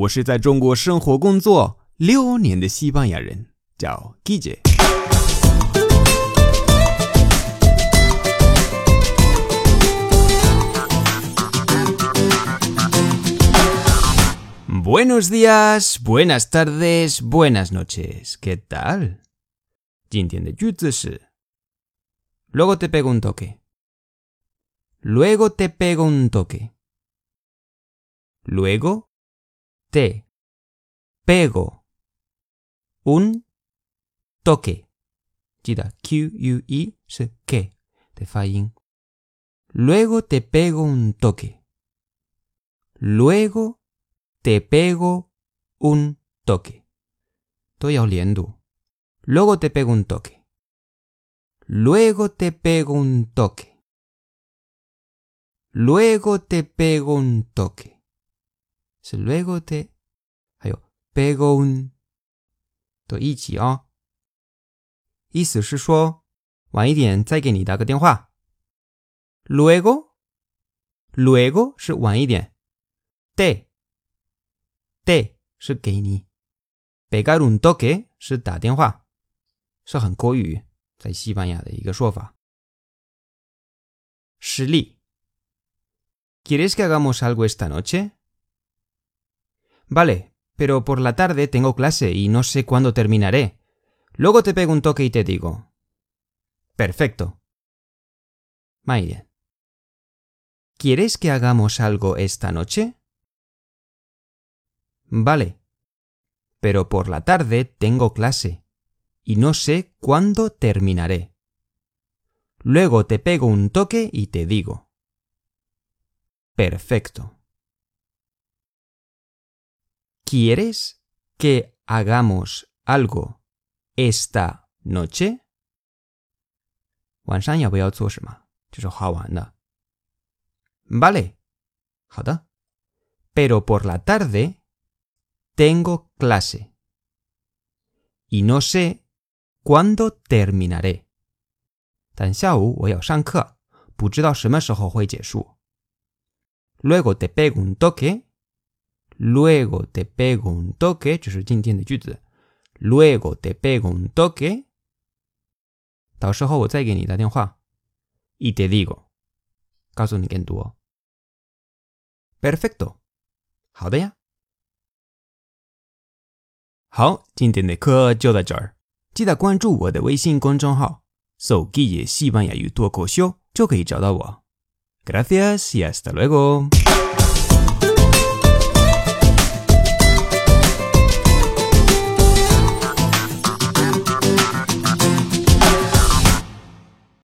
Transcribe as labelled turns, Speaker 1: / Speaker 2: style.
Speaker 1: 我是在中国生活工作六年的西班牙人，叫 Guille。Buenos días, buenas tardes, buenas noches. ¿Qué tal? 今天的句子是 Luego te pego un toque. Luego te pego un toque. Luego te, pego, un toque. Chida, q, u, i, s, que, de fayin. Luego te pego un toque. Luego te pego un toque. Estoy oliendo. Luego te pego un toque. Luego te pego un toque. Luego te pego un toque. 是 luego te 还有 pego un 都一起哦。意思是说晚一点再给你打个电话。Luego luego 是晚一点。te te 是给你。pegar un toque 是打电话，是很口语，在西班牙的一个说法。实例：¿Quieres que hagamos algo esta noche? Vale, pero por la tarde tengo clase y no sé cuándo terminaré. Luego te pego un toque y te digo. Perfecto. Bien. ¿Quieres que hagamos algo esta noche? Vale, pero por la tarde tengo clase y no sé cuándo terminaré. Luego te pego un toque y te digo. Perfecto. ¿Quieres que hagamos algo esta noche? 晚上要不要做什么？就是好玩的。Vale，好的。Pero por la tarde tengo clase y no sé cuándo terminaré. 但下午我要上课，不知道什么时候会结束。Luego te pego un toque. Luego te pego un toque，这是今天的句子。Luego te pego un toque，到时候我再给你打电话。Y te digo，告诉你更多。Perfecto，好的呀。好，今天的课就到这儿，记得关注我的微信公众号“手机也西班牙语脱口秀”，就可以找到我。Gracias y hasta luego。